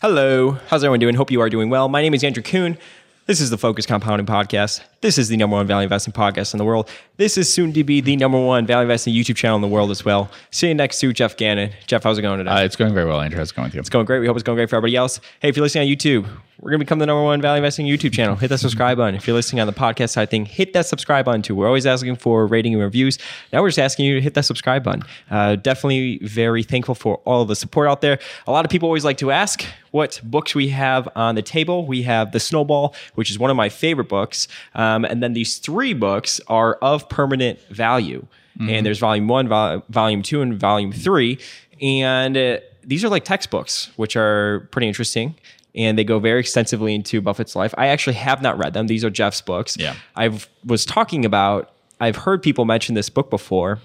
Hello, how's everyone doing? Hope you are doing well. My name is Andrew Kuhn. This is the Focus Compounding Podcast. This is the number one value investing podcast in the world. This is soon to be the number one value investing YouTube channel in the world as well. Sitting next to Geoff Gannon. Geoff, how's it going today? Uh, it's going very well, Andrew. How's it going with you? It's going great. We hope it's going great for everybody else. Hey, if you're listening on YouTube, we're going to become the number one value investing YouTube channel. Hit that subscribe button. If you're listening on the podcast side thing, hit that subscribe button too. We're always asking for rating and reviews. Now we're just asking you to hit that subscribe button. Uh, definitely very thankful for all of the support out there. A lot of people always like to ask what books we have on the table. We have The Snowball, which is one of my favorite books. Um, and then these three books are of permanent value. And there's volume one, vol- volume two, and volume three. And uh, these are like textbooks, which are pretty interesting. And they go very extensively into Buffett's life. I actually have not read them. These are Geoff's books. Yeah. I was talking about, I've heard people mention this book before,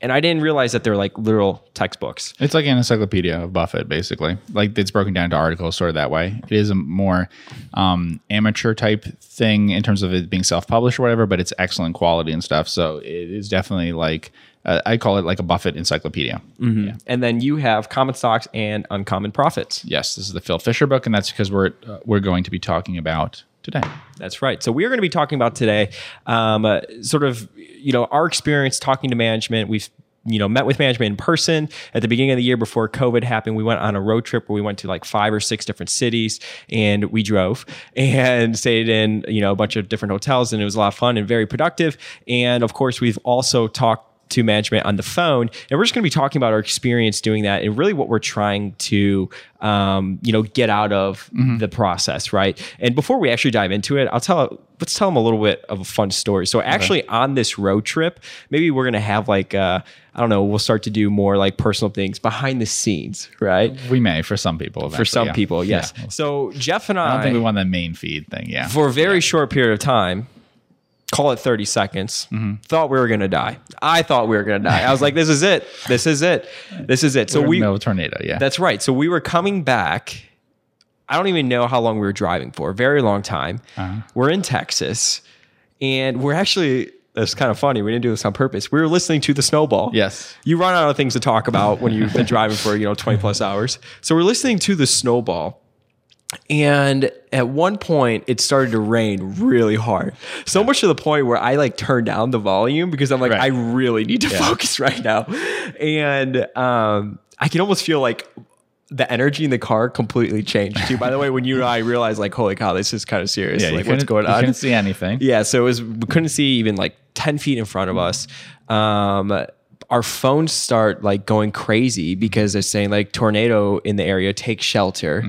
and I didn't realize that they're like literal textbooks. It's like an encyclopedia of Buffett, basically. Like it's broken down into articles, sort of that way. It is a more um, amateur type thing in terms of it being self published or whatever, but it's excellent quality and stuff. So it is definitely like uh, I call it like a Buffett encyclopedia. Yeah. And then you have common stocks and uncommon profits. Yes, this is the Phil Fisher book, and that's because we're uh, we're going to be talking about today. That's right. So we're going to be talking about today, um, uh, sort of, you know, our experience talking to management. We've you know met with management in person at the beginning of the year before COVID happened. We went on a road trip where we went to like five or six different cities, and we drove and stayed in you know a bunch of different hotels, and it was a lot of fun and very productive. And of course, we've also talked to management on the phone and we're just going to be talking about our experience doing that and really what we're trying to um, you know get out of the process right and before we actually dive into it i'll tell let's tell them a little bit of a fun story so actually on this road trip maybe we're going to have like uh, i don't know we'll start to do more like personal things behind the scenes right We may for some people. for some yeah. people yes Yeah. so geoff and I i, don't think we want the main feed thing. Yeah. for a very short period of time call it 30 seconds. Mm-hmm. thought we were going to die. I thought we were going to die. I was like this is it. This is it. This is it. So We're we no tornado. Yeah. that's right. So we were coming back. I don't even know how long we were driving for. Very long time. Uh-huh. we're in texas and we're actually it's kind of funny we didn't do this on purpose. We were listening to the snowball. Yes. you run out of things to talk about when you've been driving for you know 20 plus hours. So we're listening to the snowball and at one point it started to rain really hard so much to the point where i like turned down the volume because i'm like Right. i really need to focus right now and um i can almost feel like the energy in the car completely changed too by the way when you and i realized like holy cow this is kind of serious yeah. like what's going on couldn't see anything. yeah, so it was we couldn't see even like 10 feet in front of us. Um our phones start like going crazy because they're saying like tornado in the area, take shelter.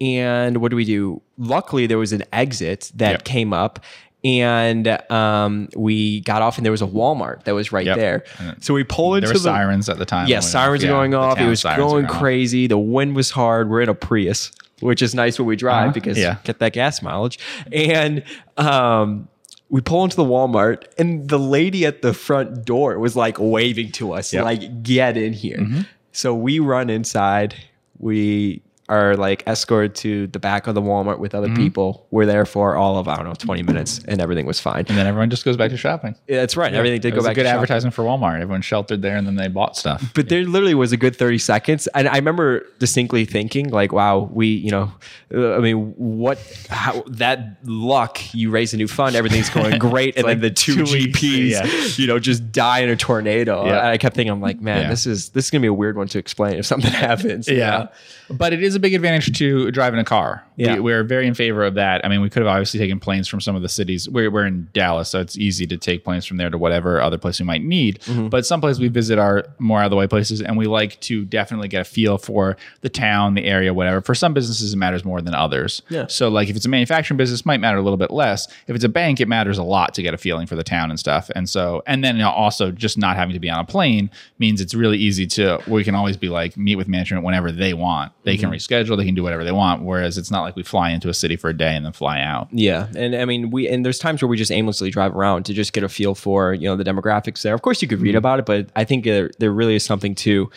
And what do we do? Luckily there was an exit that Yep. came up and um, we got off and there was a Walmart that was right Yep. there. So we pull into There were the sirens at the time. yeah, sirens yeah, are going off. It was going off. crazy. The wind was hard. We're in a Prius, which is nice when we drive Uh-huh. because Yeah. get that gas mileage. And um, we pull into the Walmart, and the lady at the front door was like waving to us, Yep. like get in here. Mm-hmm. So we run inside. We are like escorted to the back of the Walmart with other Mm-hmm. people. We're there for all of I don't know twenty minutes, and everything was fine. And then everyone just goes back to shopping. Yeah, That's right. Everything did go back. good to shopping. for Walmart. Everyone sheltered there and then they bought stuff. but there literally was a good 30 seconds and i remember distinctly thinking like wow we you know uh, i mean what how that luck you raise a new fund everything's going great and like then the two, two gps yeah. you know just die in a tornado Yeah. and i kept thinking i'm like man Yeah. this is this is gonna be a weird one to explain if something happens you know? But it is a big advantage to driving a car. Yeah. We, we're very in favor of that. I mean, we could have obviously taken planes from some of the cities. We're, we're in Dallas, so it's easy to take planes from there to whatever other place we might need. Mm-hmm. But some places we visit are more out of the way places, and we like to definitely get a feel for the town, the area, whatever. For some businesses, it matters more than others. Yeah. So, like, if it's a manufacturing business, it might matter a little bit less. If it's a bank, it matters a lot to get a feeling for the town and stuff. And so, and then also just not having to be on a plane means it's really easy to. We can always be like meet with management whenever they want. They can reschedule. They can do whatever they want. Whereas it's not like we fly into a city for a day and then fly out. Yeah, and I mean, we and there's times where we just aimlessly drive around to just get a feel for you know the demographics there. Of course, you could read mm-hmm. about it, but I think there, there really is something to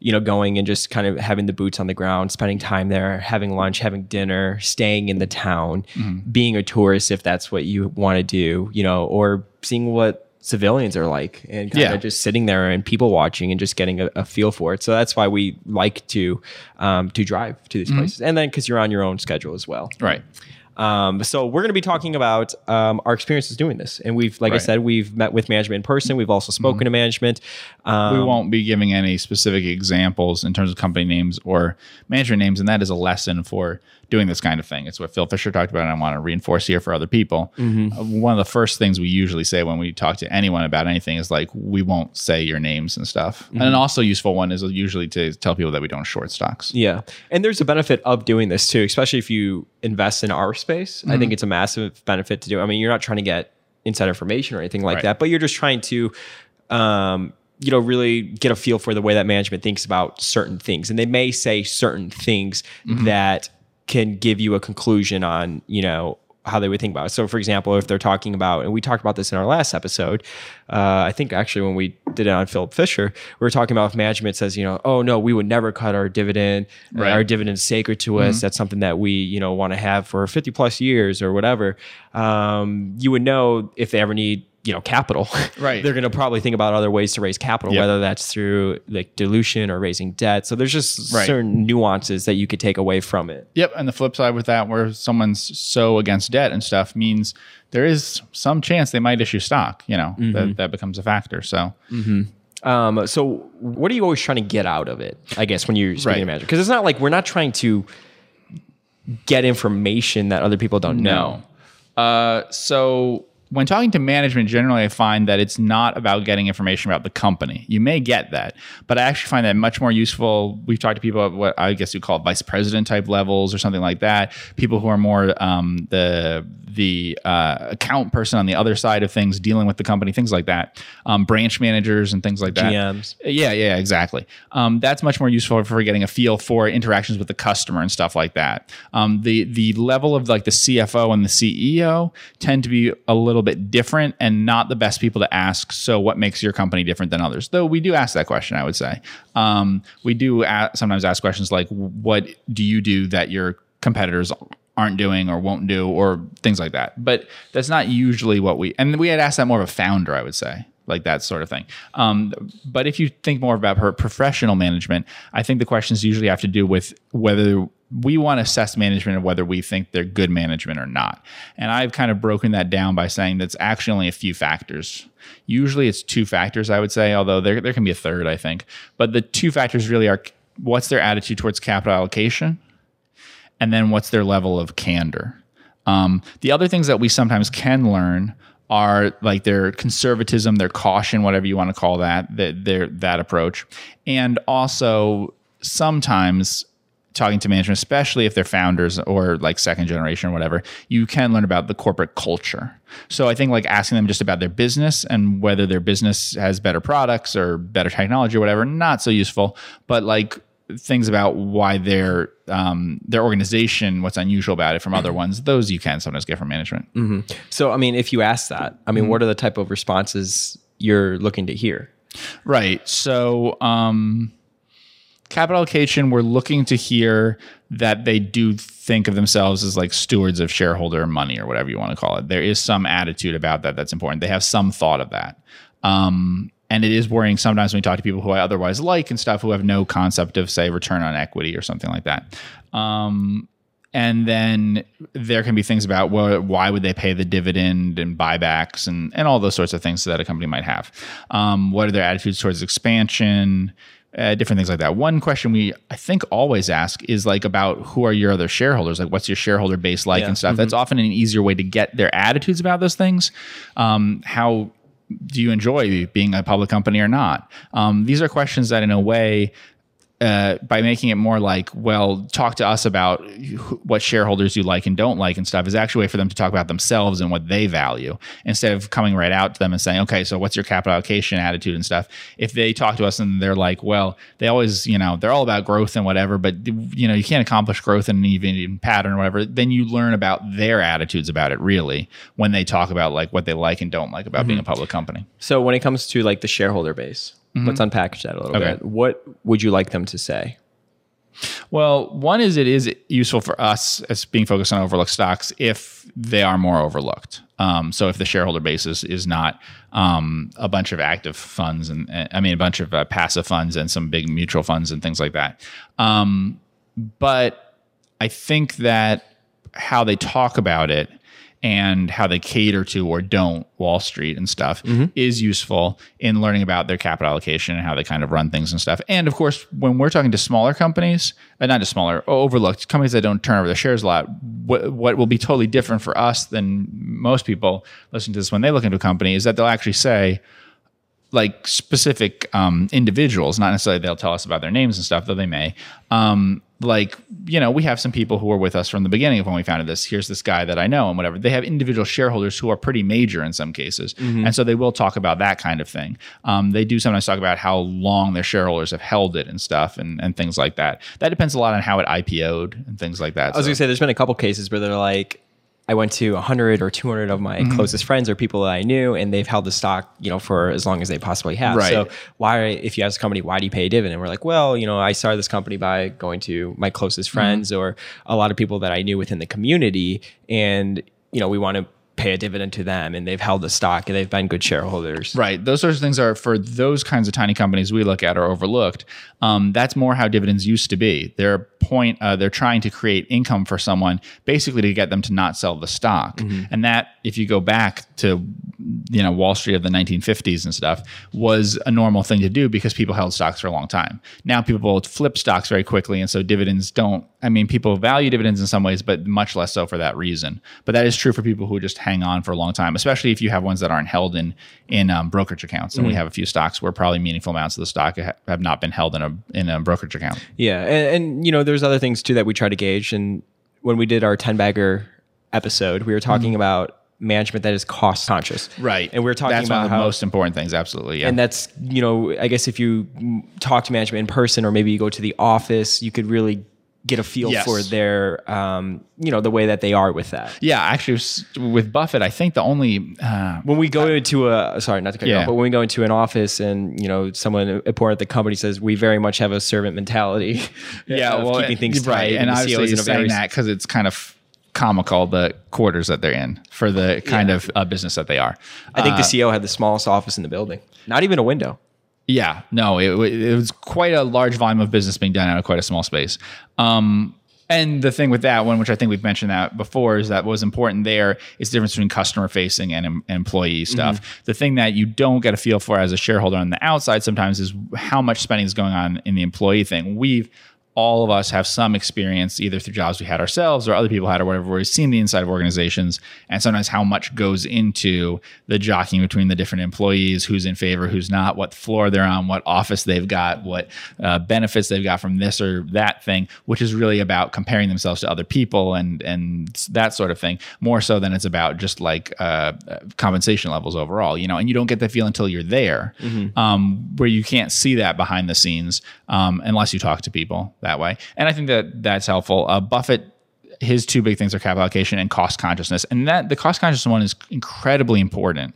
you know going and just kind of having the boots on the ground, spending time there, having lunch, having dinner, staying in the town, mm-hmm. being a tourist if that's what you want to do, you know, or seeing what civilians are like and kind Yeah. of just sitting there and people watching and just getting a, a feel for it. So that's why we like to um, to drive to these places, and then because you're on your own schedule as well. Right. Um, so we're going to be talking about um, our experiences doing this, and we've, like I Right. Mm-hmm. said, we've met with management in person. We've also spoken to management. Um, we won't be giving any specific examples in terms of company names or management names, and that is a lesson for doing this kind of thing. It's what Phil Fisher talked about, and I want to reinforce here for other people. Mm-hmm. Uh, one of the first things we usually say when we talk to anyone about anything is like, we won't say your names and stuff. Mm-hmm. And an also useful one is usually to tell people that we don't short stocks. Yeah. And there's a benefit of doing this too, especially if you invest in our space. I Mm-hmm. think it's a massive benefit to do. I mean, you're not trying to get inside information or anything like Right. that, but you're just trying to, um, you know, really get a feel for the way that management thinks about certain things. And they may say certain things Mm-hmm. that can give you a conclusion on, you know, how they would think about it. So, for example, if they're talking about, and we talked about this in our last episode, uh, I think actually when we did it on Philip Fisher, we were talking about if management says, you know, oh no, we would never cut our dividend, Right. our dividend is sacred to us. That's something that we, you know, want to have for 50 plus years or whatever. Um, you would know if they ever need, you know, capital. Right. They're going to probably think about other ways to raise capital, Yep. whether that's through like dilution or raising debt. So there's just Right. certain nuances that you could take away from it. Yep. And the flip side with that, where someone's so against debt and stuff, means there is some chance they might issue stock. You know, Mm-hmm. that, that becomes a factor. So, Um, so what are you always trying to get out of it? I guess when you're speaking Right. to manager, because it's not like we're not trying to get information that other people don't know. Uh, so when talking to management, generally I find that it's not about getting information about the company. You may get that, but I actually find that much more useful. We've talked to people at what I guess we call vice president type levels or something like that. People who are more um, the the uh, account person on the other side of things, dealing with the company, things like that. Um, branch managers and things like that. GMs. Yeah, yeah, exactly. Um, that's much more useful for getting a feel for interactions with the customer and stuff like that. Um, the the level of like the CFO and the CEO tend to be a little bit different and not the best people to ask. So, what makes your company different than others? Though we do ask that question, I would say. Um, we do a- sometimes ask questions like, "What do you do that your competitors?" aren't doing or won't do or things like that but that's not usually what we and we had asked that more of a founder i would say like that sort of thing. Um, but if you think more about her professional management, I think the questions usually have to do with whether we want to assess management of whether we think they're good management or not. And I've kind of broken that down by saying that's actually only a few factors. Usually it's two factors, I would say, although there, there can be a third, I think. But the two factors really are what's their attitude towards capital allocation and then what's their level of candor. Um, the other things that we sometimes can learn are like their conservatism, their caution, whatever you want to call that, that their that approach, and also sometimes talking to management, especially if they're founders or like second generation or whatever, you can learn about the corporate culture. So I think like asking them just about their business and whether their business has better products or better technology or whatever, not so useful. But like things about why their um, their organization, what's unusual about it from other ones, those you can sometimes get from management. So, I mean, if you ask that, I Mm-hmm. mean, what are the type of responses you're looking to hear? Right. So, um, capital allocation, we're looking to hear that they do think of themselves as like stewards of shareholder money or whatever you want to call it. There is some attitude about that that's important. They have some thought of that. Um, and it is worrying sometimes when we talk to people who I otherwise like and stuff who have no concept of, say, return on equity or something like that. Um, and then there can be things about well, why would they pay the dividend and buybacks and, and all those sorts of things that a company might have. Um, what are their attitudes towards expansion? Uh, different things like that. One question we I think always ask is like about who are your other shareholders? Like what's your shareholder base like Yeah. and stuff. That's often an easier way to get their attitudes about those things. Um, how do you enjoy being a public company or not? Um, these are questions that, in a way, uh, by making it more like, well, talk to us about wh- what shareholders you like and don't like and stuff, is actually a way for them to talk about themselves and what they value instead of coming right out to them and saying, okay, so what's your capital allocation attitude and stuff. If they talk to us and they're like, well, they always, you know, they're all about growth and whatever, but you know, you can't accomplish growth in an even, even pattern or whatever. Then you learn about their attitudes about it really when they talk about like what they like and don't like about being a public company. So, when it comes to like the shareholder base, let's unpackage that a little Mm-hmm. Okay. bit. What would you like them to say? Well, one is it is useful for us as being focused on overlooked stocks if they are more overlooked. Um, so if the shareholder base is, is not um, a bunch of active funds and, and I mean a bunch of uh, passive funds and some big mutual funds and things like that. Um, but I think that how they talk about it and how they cater to or don't Wall Street and stuff is useful in learning about their capital allocation and how they kind of run things and stuff. And of course, when we're talking to smaller companies, uh, not just smaller, overlooked companies that don't turn over their shares a lot, what, what will be totally different for us than most people listening to this when they look into a company is that they'll actually say, like specific um, individuals, not necessarily they'll tell us about their names and stuff, though they may. Um, like, you know, we have some people who were with us from the beginning of when we founded this. Here's this guy that I know and whatever. They have individual shareholders who are pretty major in some cases. And so they will talk about that kind of thing. Um, they do sometimes talk about how long their shareholders have held it and stuff and, and things like that. That depends a lot on how it IPO'd and things like that. I was So- gonna say there's been a couple cases where they're like, I went to 100 or 200 of my mm-hmm. closest friends or people that I knew, and they've held the stock, you know, for as long as they possibly have. Right. So why, if you ask a company, why do you pay a dividend? We're like, well, you know, I started this company by going to my closest mm-hmm. friends or a lot of people that I knew within the community, and you know, we want to pay a dividend to them, and they've held the stock and they've been good shareholders. Right. Those sorts of things are for those kinds of tiny companies we look at are overlooked. Um, that's more how dividends used to be. They're point. Uh, they're trying to create income for someone, basically to get them to not sell the stock. And that, if you go back to you know Wall Street of the 1950s and stuff, was a normal thing to do because people held stocks for a long time. Now people flip stocks very quickly, and so dividends don't. I mean, people value dividends in some ways, but much less so for that reason. But that is true for people who just hang on for a long time, especially if you have ones that aren't held in in um, brokerage accounts. And we have a few stocks where probably meaningful amounts of the stock ha- have not been held in a in a brokerage account. Yeah, and, and you know, there's other things too that we try to gauge. And when we did our ten bagger episode, we were talking about management that is cost conscious, Right. And we are talking That's about one of the how, most important things. Absolutely, yeah. and that's you know, I guess if you mm, talk to management in person, or maybe you go to the office, you could really get a feel Yes. for their, um, you know, the way that they are with that. yeah, actually, with Buffett, I think the only uh, When we go into a sorry, not to cut you off, but when we go into an office and you know someone important at the company says we very much have a servant mentality, of keeping things right. tight, And the obviously, you're saying that because it's kind of comical the quarters that they're in for the kind Yeah. of uh, business that they are. I think Uh, the CEO had the smallest office in the building. Not even a window. Yeah, no, it, it was quite a large volume of business being done out of quite a small space. Um, and the thing with that one, which I think we've mentioned that before, is that what was important there is the difference between customer facing and em- employee stuff. The thing that you don't get a feel for as a shareholder on the outside sometimes is how much spending is going on in the employee thing. We've all of us have some experience either through jobs we had ourselves or other people had or whatever where we've seen the inside of organizations and sometimes how much goes into the jockeying between the different employees who's in favor who's not what floor they're on what office they've got what uh, benefits they've got from this or that thing which is really about comparing themselves to other people and and that sort of thing more so than it's about just like uh, uh, compensation levels overall you know and you don't get that feel until you're there um, where you can't see that behind the scenes um, unless you talk to people that way. And i think that that's helpful. Uh, buffett his two big things are capital allocation and cost consciousness. And that the cost conscious one is incredibly important.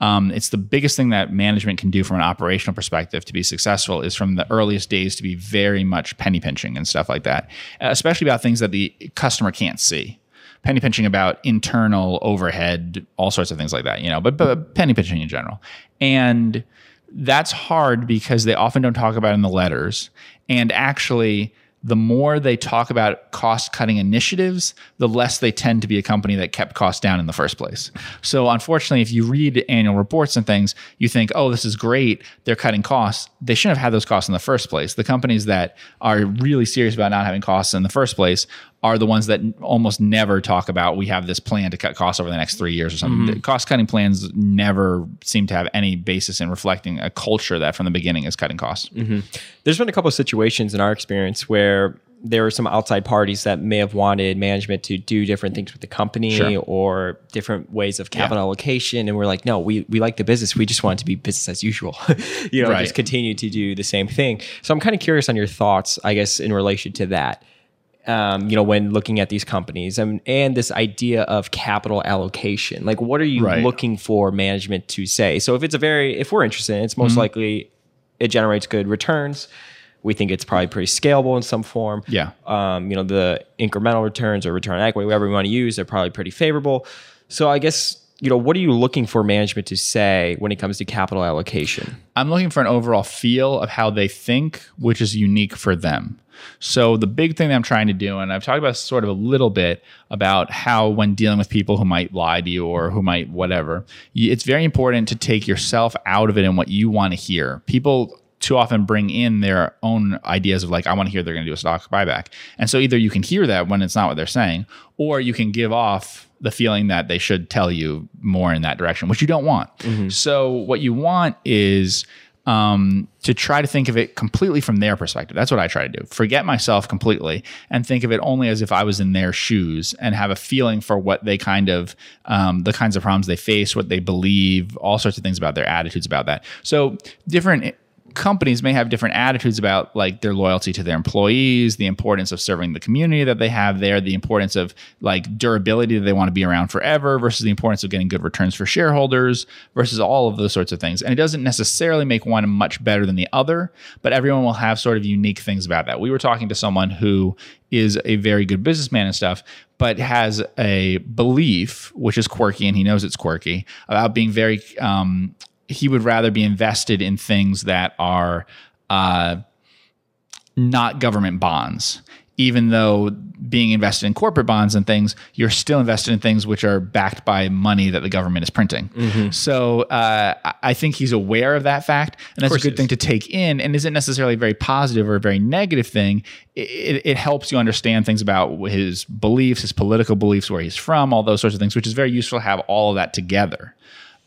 Um, it's the biggest thing that management can do from an operational perspective to be successful is from the earliest days to be very much penny pinching and stuff like that especially about things that the customer can't see. Penny pinching about internal overhead, all sorts of things like that, you know, but, but penny pinching in general. And that's hard because they often don't talk about in the letters. And actually, the more they talk about cost cutting initiatives, the less they tend to be a company that kept costs down in the first place. So, unfortunately, if you read annual reports and things, you think, oh, this is great. They're cutting costs. They shouldn't have had those costs in the first place. The companies that are really serious about not having costs in the first place are the ones that almost never talk about we have this plan to cut costs over the next three years or something. Mm-hmm. Cost cutting plans never seem to have any basis in reflecting a culture that from the beginning is cutting costs. Mm-hmm. There's been a couple of situations in our experience where there were some outside parties that may have wanted management to do different things with the company Sure. or different ways of capital allocation. And we're like, no, we, we like the business. We just want it to be business as usual, you know, Right. just continue to do the same thing. So I'm kind of curious on your thoughts, I guess, in relation to that. Um, you know, when looking at these companies and, and this idea of capital allocation, like what are you Right. looking for management to say? So if it's a very, if we're interested, it's most likely it generates good returns. We think it's probably pretty scalable in some form. Yeah. Um, you know, the incremental returns or return on equity, whatever we want to use, they're probably pretty favorable. So I guess, you know, what are you looking for management to say when it comes to capital allocation? I'm looking for an overall feel of how they think, which is unique for them. So the big thing that I'm trying to do, and I've talked about sort of a little bit about how when dealing with people who might lie to you or who might whatever, it's very important to take yourself out of it and what you want to hear. People too often bring in their own ideas of like, I want to hear they're going to do a stock buyback. And so either you can hear that when it's not what they're saying, or you can give off the feeling that they should tell you more in that direction, which you don't want. Mm-hmm. So what you want is um, to try to think of it completely from their perspective. That's what I try to do. Forget myself completely and think of it only as if I was in their shoes and have a feeling for what they kind of, um, the kinds of problems they face, what they believe, all sorts of things about their attitudes about that. So different companies may have different attitudes about like their loyalty to their employees, the importance of serving the community that they have there, the importance of like durability that they want to be around forever versus the importance of getting good returns for shareholders versus all of those sorts of things. And it doesn't necessarily make one much better than the other, but everyone will have sort of unique things about that. We were talking to someone who is a very good businessman and stuff, but has a belief, which is quirky, and he knows it's quirky, about being very um, he would rather be invested in things that are uh, not government bonds. Even though being invested in corporate bonds and things, you're still invested in things which are backed by money that the government is printing. Mm-hmm. So uh, I think he's aware of that fact, and that's a good thing to take in. And isn't necessarily a very positive or a very negative thing. It, it, helps you understand things about his beliefs, his political beliefs, where he's from, all those sorts of things, which is very useful to have all of that together.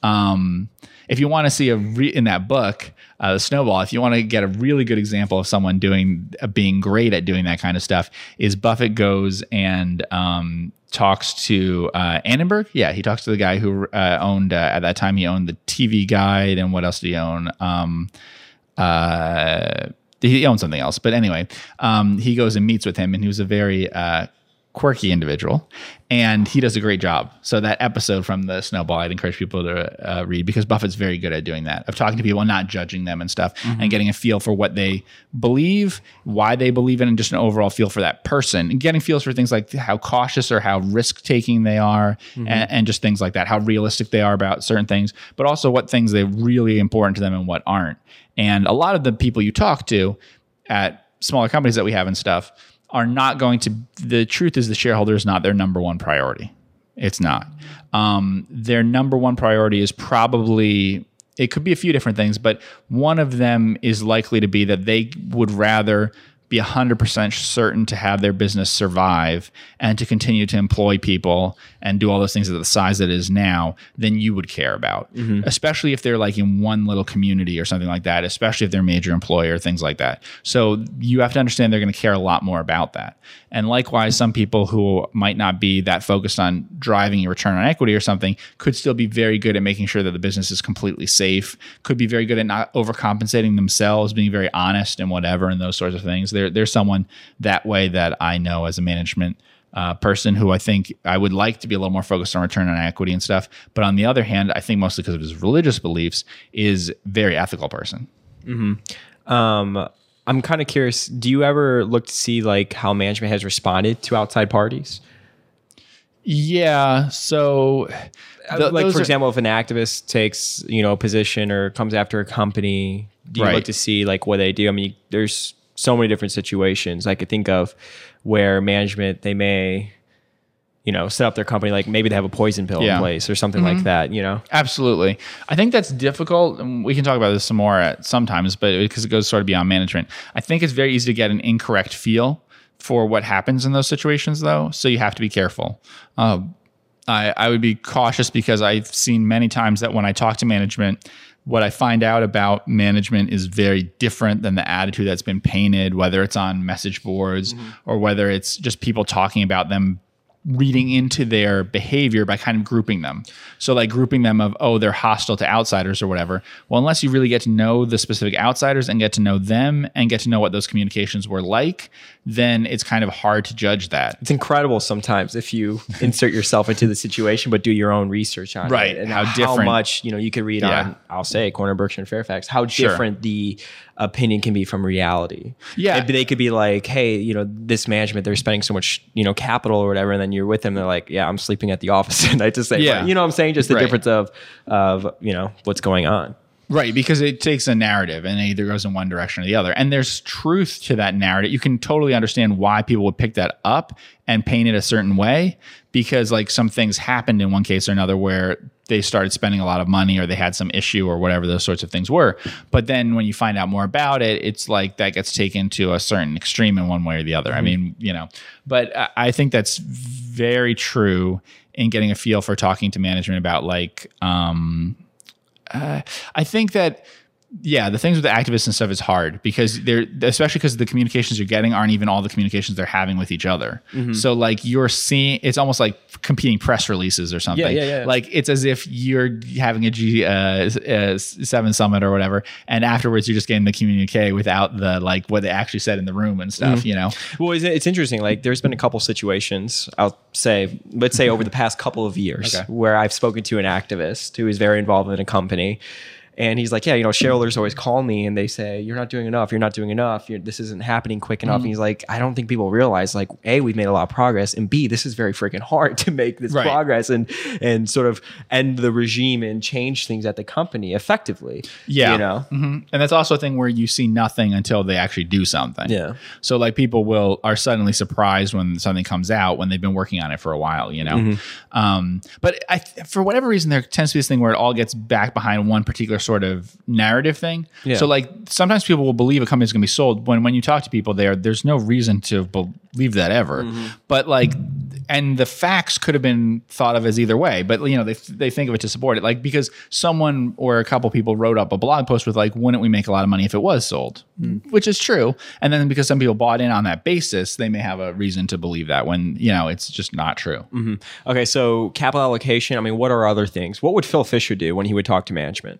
Um, if you want to see a re- in that book, uh, the snowball, if you want to get a really good example of someone doing uh, being great at doing that kind of stuff, is Buffett goes and um, talks to uh, Annenberg. Yeah, he talks to the guy who uh, owned uh, at that time. He owned the TV Guide and what else did he own? Um, uh, he owned something else, but anyway, um, he goes and meets with him, and he was a very uh, quirky individual, and he does a great job. So that episode from the Snowball, I'd encourage people to uh, read because Buffett's very good at doing that of talking to people and not judging them and stuff, mm-hmm. and getting a feel for what they believe, why they believe it, and just an overall feel for that person, and getting feels for things like how cautious or how risk taking they are, mm-hmm. and, and just things like that, how realistic they are about certain things, but also what things they really important to them and what aren't. And a lot of the people you talk to at smaller companies that we have and stuff are not going to the truth is the shareholder is not their number one priority. It's not. Um, their number one priority is probably it could be a few different things but one of them is likely to be that they would rather be 100% certain to have their business survive and to continue to employ people and do all those things at the size that it is now, then you would care about. Mm-hmm. Especially if they're like in one little community or something like that, especially if they're a major employer, things like that. So you have to understand they're going to care a lot more about that. And likewise, some people who might not be that focused on driving a return on equity or something could still be very good at making sure that the business is completely safe, could be very good at not overcompensating themselves, being very honest and whatever, and those sorts of things. There, there's someone that way that I know as a management uh, person who I think I would like to be a little more focused on return on equity and stuff. But on the other hand, I think mostly because of his religious beliefs, is very ethical person. Mm-hmm. Um, I'm kind of curious. Do you ever look to see like how management has responded to outside parties? Yeah. So, uh, th- like for are, example, if an activist takes you know a position or comes after a company, do you right. look to see like what they do? I mean, there's so many different situations. I could think of where management they may you know set up their company like maybe they have a poison pill yeah. in place or something mm-hmm. like that you know? Absolutely. I think that's difficult and we can talk about this some more at sometimes but because it goes sort of beyond management. I think it's very easy to get an incorrect feel for what happens in those situations though so you have to be careful. Uh, I, I would be cautious because i've seen many times that when i talk to management what I find out about management is very different than the attitude that's been painted, whether it's on message boards mm-hmm. or whether it's just people talking about them reading into their behavior by kind of grouping them. So like grouping them of oh they're hostile to outsiders or whatever. Well, unless you really get to know the specific outsiders and get to know them and get to know what those communications were like, then it's kind of hard to judge that. It's incredible sometimes if you insert yourself into the situation but do your own research on right. it and how, how different much, you know, you could read yeah. on I'll say Corner Berkshire and Fairfax, how different sure. the opinion can be from reality. Yeah. Maybe they could be like, hey, you know, this management, they're spending so much, you know, capital or whatever. And then you're with them. They're like, yeah, I'm sleeping at the office. and I just say, Yeah. you know what I'm saying? Just the Right. difference of, of, you know, what's going on. Right, because it takes a narrative and it either goes in one direction or the other. And there's truth to that narrative. You can totally understand why people would pick that up and paint it a certain way because like some things happened in one case or another where they started spending a lot of money or they had some issue or whatever those sorts of things were. But then when you find out more about it, it's like that gets taken to a certain extreme in one way or the other. I mean, you know, but I- I think that's very true in getting a feel for talking to management about like um uh, I think that yeah, the things with the activists and stuff is hard because they're especially because the communications you're getting aren't even all the communications they're having with each other. Mm-hmm. So like you're seeing, it's almost like competing press releases or something. Yeah, yeah, yeah. Like it's as if you're having a G uh, uh, seven summit or whatever, and afterwards you're just getting the communique without the like what they actually said in the room and stuff. Mm-hmm. You know? Well, it's, it's interesting. Like, there's been a couple situations, I'll say, let's say over the past couple of years, Okay. where I've spoken to an activist who is very involved in a company. And he's like, yeah, you know, shareholders always call me and they say, you're not doing enough. You're not doing enough. You're, this isn't happening quick enough. Mm-hmm. And he's like, I don't think people realize, like, A, we've made a lot of progress. And B, this is very freaking hard to make this Right. progress and, and sort of end the regime and change things at the company effectively. Yeah. You know? Mhm. And that's also a thing where you see nothing until they actually do something. Yeah. So like people will are suddenly surprised when something comes out when they've been working on it for a while, you know. Mm-hmm. Um, but I, for whatever reason, there tends to be this thing where it all gets back behind one particular sort of narrative thing. Yeah. So like sometimes people will believe a company's going to be sold when when you talk to people there, there's no reason to believe that ever. Mm-hmm. But like. And the facts could have been thought of as either way, but you know they they think of it to support it, like because someone or a couple people wrote up a blog post with like, "Wouldn't we make a lot of money if it was sold?" Which is true, and then because some people bought in on that basis, they may have a reason to believe that when you know it's just not true. Okay. So, capital allocation. I mean, what are other things? What would Phil Fisher do when he would talk to management?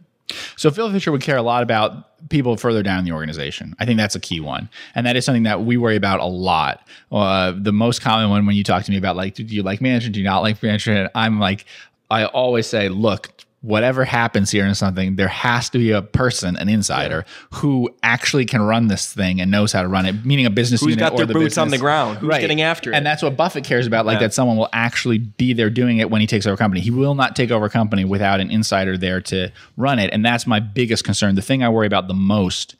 So Phil Fisher would care a lot about people further down the organization. I think that's a key one, and that is something that we worry about a lot. Uh, the most common one when you talk to me about like, do you like management? Do you not like management? I'm like, I always say, look. Whatever happens here in something, there has to be a person, an insider, who actually can run this thing and knows how to run it. Meaning a business Who's unit got or their the boots on the ground? Who's getting after it? And that's what Buffett cares about, like Yeah. that someone will actually be there doing it when he takes over a company. He will not take over a company without an insider there to run it. And that's my biggest concern. The thing I worry about the most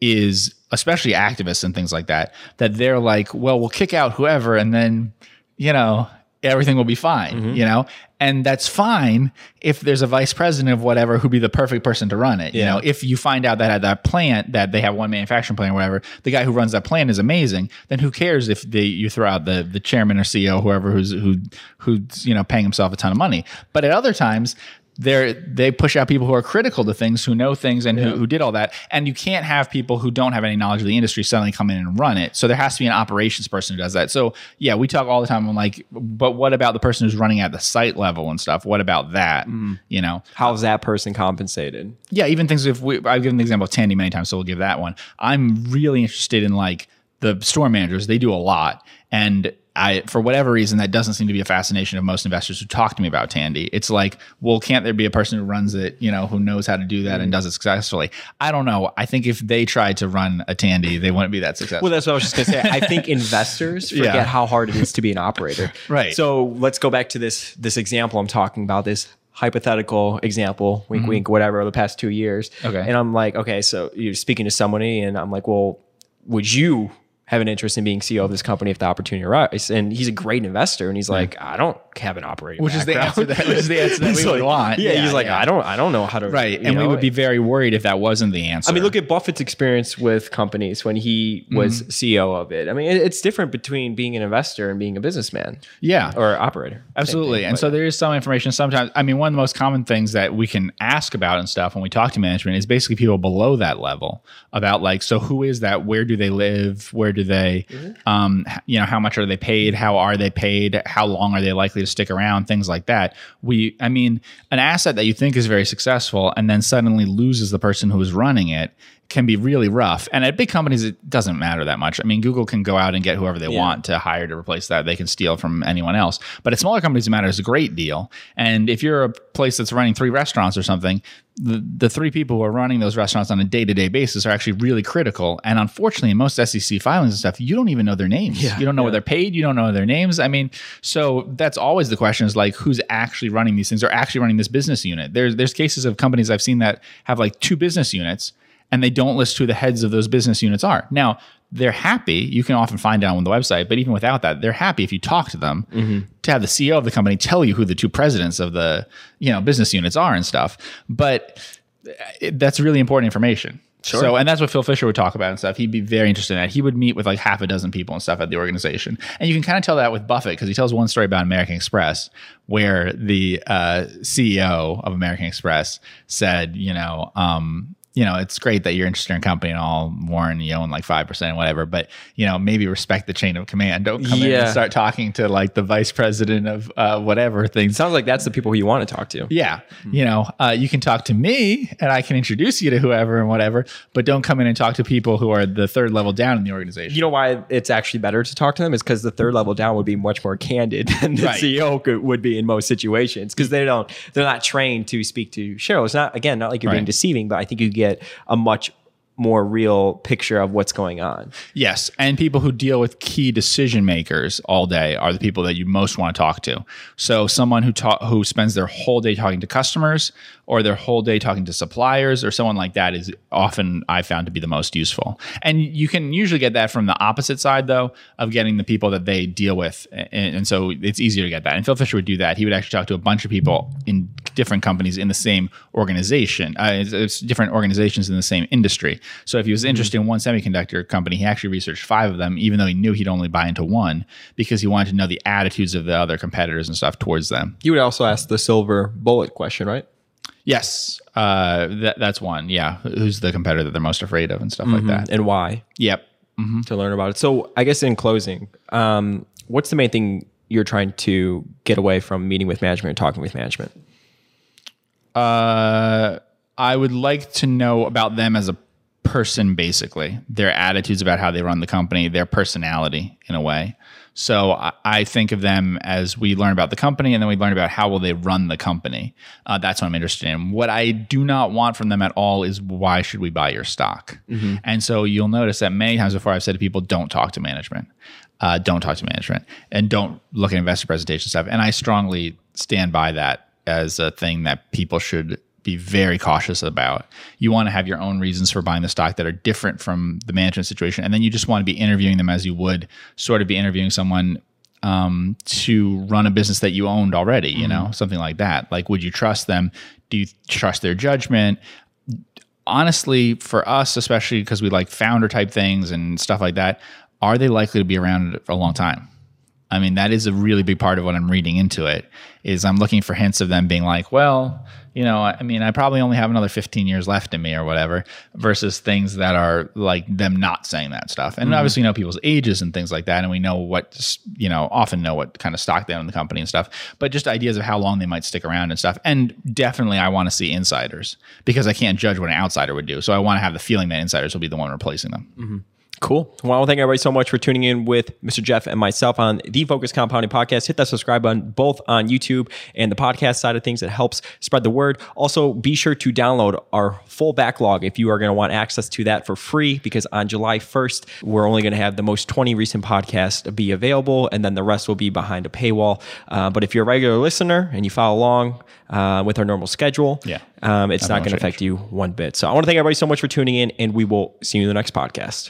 is especially activists and things like that, that they're like, well, we'll kick out whoever and then, you know, everything will be fine, Mm-hmm. you know? And that's fine if there's a vice president of whatever who'd be the perfect person to run it. You know, if you find out that at that plant that they have one manufacturing plant or whatever, the guy who runs that plant is amazing, then who cares if they you throw out the the chairman or CEO, whoever who's who who's you know paying himself a ton of money. But at other times they're they push out people who are critical to things, who know things, and who, who did all that. And you can't have people who don't have any knowledge of the industry suddenly come in and run it. So there has to be an operations person who does that. So yeah, we talk all the time. I'm like, but what about the person who's running at the site level and stuff? What about that? Mm-hmm. You know, How's that person compensated? yeah, even things if we I've given the example of Tandy many times, so we'll give that one. I'm really interested in like the store managers. They do a lot. And I for whatever reason that doesn't seem to be a fascination of most investors who talk to me about Tandy. It's like, well, can't there be a person who runs it, you know, who knows how to do that and does it successfully? I don't know. I think if they tried to run a Tandy, they wouldn't be that successful. Well, that's what I was just gonna say. I think investors forget Yeah. how hard it is to be an operator. Right. So let's go back to this this example I'm talking about. This hypothetical example, wink, wink, whatever, over the past two years. Mm-hmm. Okay. And I'm like, okay, so you're speaking to somebody, and I'm like, well, would you have an interest in being CEO of this company if the opportunity arises? And he's a great investor, and he's like, I don't have an operating, Which is the background." answer that- which is the answer that we would want. Yeah, Yeah, he's like, yeah. I don't, I don't know how to, right. And we would be very worried if that wasn't the answer. I mean, look at Buffett's experience with companies when he was Mm-hmm. CEO of it. I mean, it, it's different between being an investor and being a businessman yeah. or operator. Absolutely. thing, and so there is some information sometimes. I mean, one of the most common things that we can ask about and stuff when we talk to management is basically people below that level about like, so who is that? Where do they live? Where do they, um, you know, how much are they paid? How are they paid? How long are they likely to stick around? Things like that. We, I mean, an asset that you think is very successful and then suddenly loses the person who is running it can be really rough. And at big companies, it doesn't matter that much. I mean, Google can go out and get whoever they want to hire to replace that. They can steal from anyone else. But at smaller companies, it matters a great deal. And if you're a place that's running three restaurants or something, the, the three people who are running those restaurants on a day to day basis are actually really critical. And unfortunately, in most SEC filings and stuff, you don't even know their names. Yeah, you don't know yeah. what they're paid. You don't know their names. I mean, so that's always the question is like, who's actually running these things or actually running this business unit? There's, there's cases of companies I've seen that have like two business units and they don't list who the heads of those business units are. Now, they're happy. You can often find out on the website, but even without that, they're happy if you talk to them to have the CEO of the company tell you who the two presidents of the you know business units are and stuff. But it, that's really important information. Sure. So, and that's what Phil Fisher would talk about and stuff. He'd be very interested in that. He would meet with like half a dozen people and stuff at the organization. And you can kind of tell that with Buffett because he tells one story about American Express where the uh, CEO of American Express said, you know, um, you know, it's great that you're interested in a company and all, Warren, you own like 5%, whatever, but, you know, maybe respect the chain of command. Don't come in and start talking to like the vice president of uh, whatever thing. Sounds like that's the people who you want to talk to. Yeah. You know, uh, you can talk to me and I can introduce you to whoever and whatever, but don't come in and talk to people who are the third level down in the organization. You know why it's actually better to talk to them is because the third level down would be much more candid than the Right. CEO could, would be in most situations because they don't they're not trained to speak to shareholders. Not again, not like you're being deceiving, but I think you get a much more real picture of what's going on. Yes, and people who deal with key decision makers all day are the people that you most want to talk to. So someone who ta- who spends their whole day talking to customers or their whole day talking to suppliers or someone like that is often I found to be the most useful. And you can usually get that from the opposite side though of getting the people that they deal with and, and so it's easier to get that. And Phil Fisher would do that. He would actually talk to a bunch of people in different companies in the same organization. Uh, it's, it's different organizations in the same industry. So if he was interested in one semiconductor company, he actually researched five of them, even though he knew he'd only buy into one because he wanted to know the attitudes of the other competitors and stuff towards them. You would also ask the silver bullet question, right? Yes, uh, that, that's one. Yeah, who's the competitor that they're most afraid of and stuff like that. And why Yep. to learn about it. So I guess in closing, um, what's the main thing you're trying to get away from meeting with management and talking with management? Uh, I would like to know about them as a person, basically, their attitudes about how they run the company, their personality in a way. So I, I think of them as we learn about the company, and then we learn about how will they run the company. Uh, that's what I'm interested in. What I do not want from them at all is why should we buy your stock? And so you'll notice that many times before I've said to people, don't talk to management. Uh, don't talk to management and don't look at investor presentation stuff. And I strongly stand by that as a thing that people should be very cautious about. You want to have your own reasons for buying the stock that are different from the management situation. And then you just want to be interviewing them as you would sort of be interviewing someone um, to run a business that you owned already, you know, something like that. Like, would you trust them? Do you trust their judgment? honestly, for us, especially because we like founder type things and stuff like that, are they likely to be around for a long time? I mean, that is a really big part of what I'm reading into it. Is I'm looking for hints of them being like, well, you know, I mean, I probably only have another 15 years left in me or whatever, versus things that are like them not saying that stuff. And mm-hmm. obviously, we know people's ages and things like that, and we know what you know, often know what kind of stock they own in the company and stuff. But just ideas of how long they might stick around and stuff. And definitely, I want to see insiders because I can't judge what an outsider would do. So I want to have the feeling that insiders will be the one replacing them. Mm-hmm. Cool. Well, I want to thank everybody so much for tuning in with Mr. Geoff and myself on the Focus Compounding Podcast. Hit that subscribe button both on YouTube and the podcast side of things. It helps spread the word. Also, be sure to download our full backlog if you are going to want access to that for free because on July 1st, we're only going to have the most 20 recent podcasts be available and then the rest will be behind a paywall. Uh, but if you're a regular listener and you follow along uh, with our normal schedule, Yeah. um, it's not going to affect you one bit. So I want to thank everybody so much for tuning in and we will see you in the next podcast.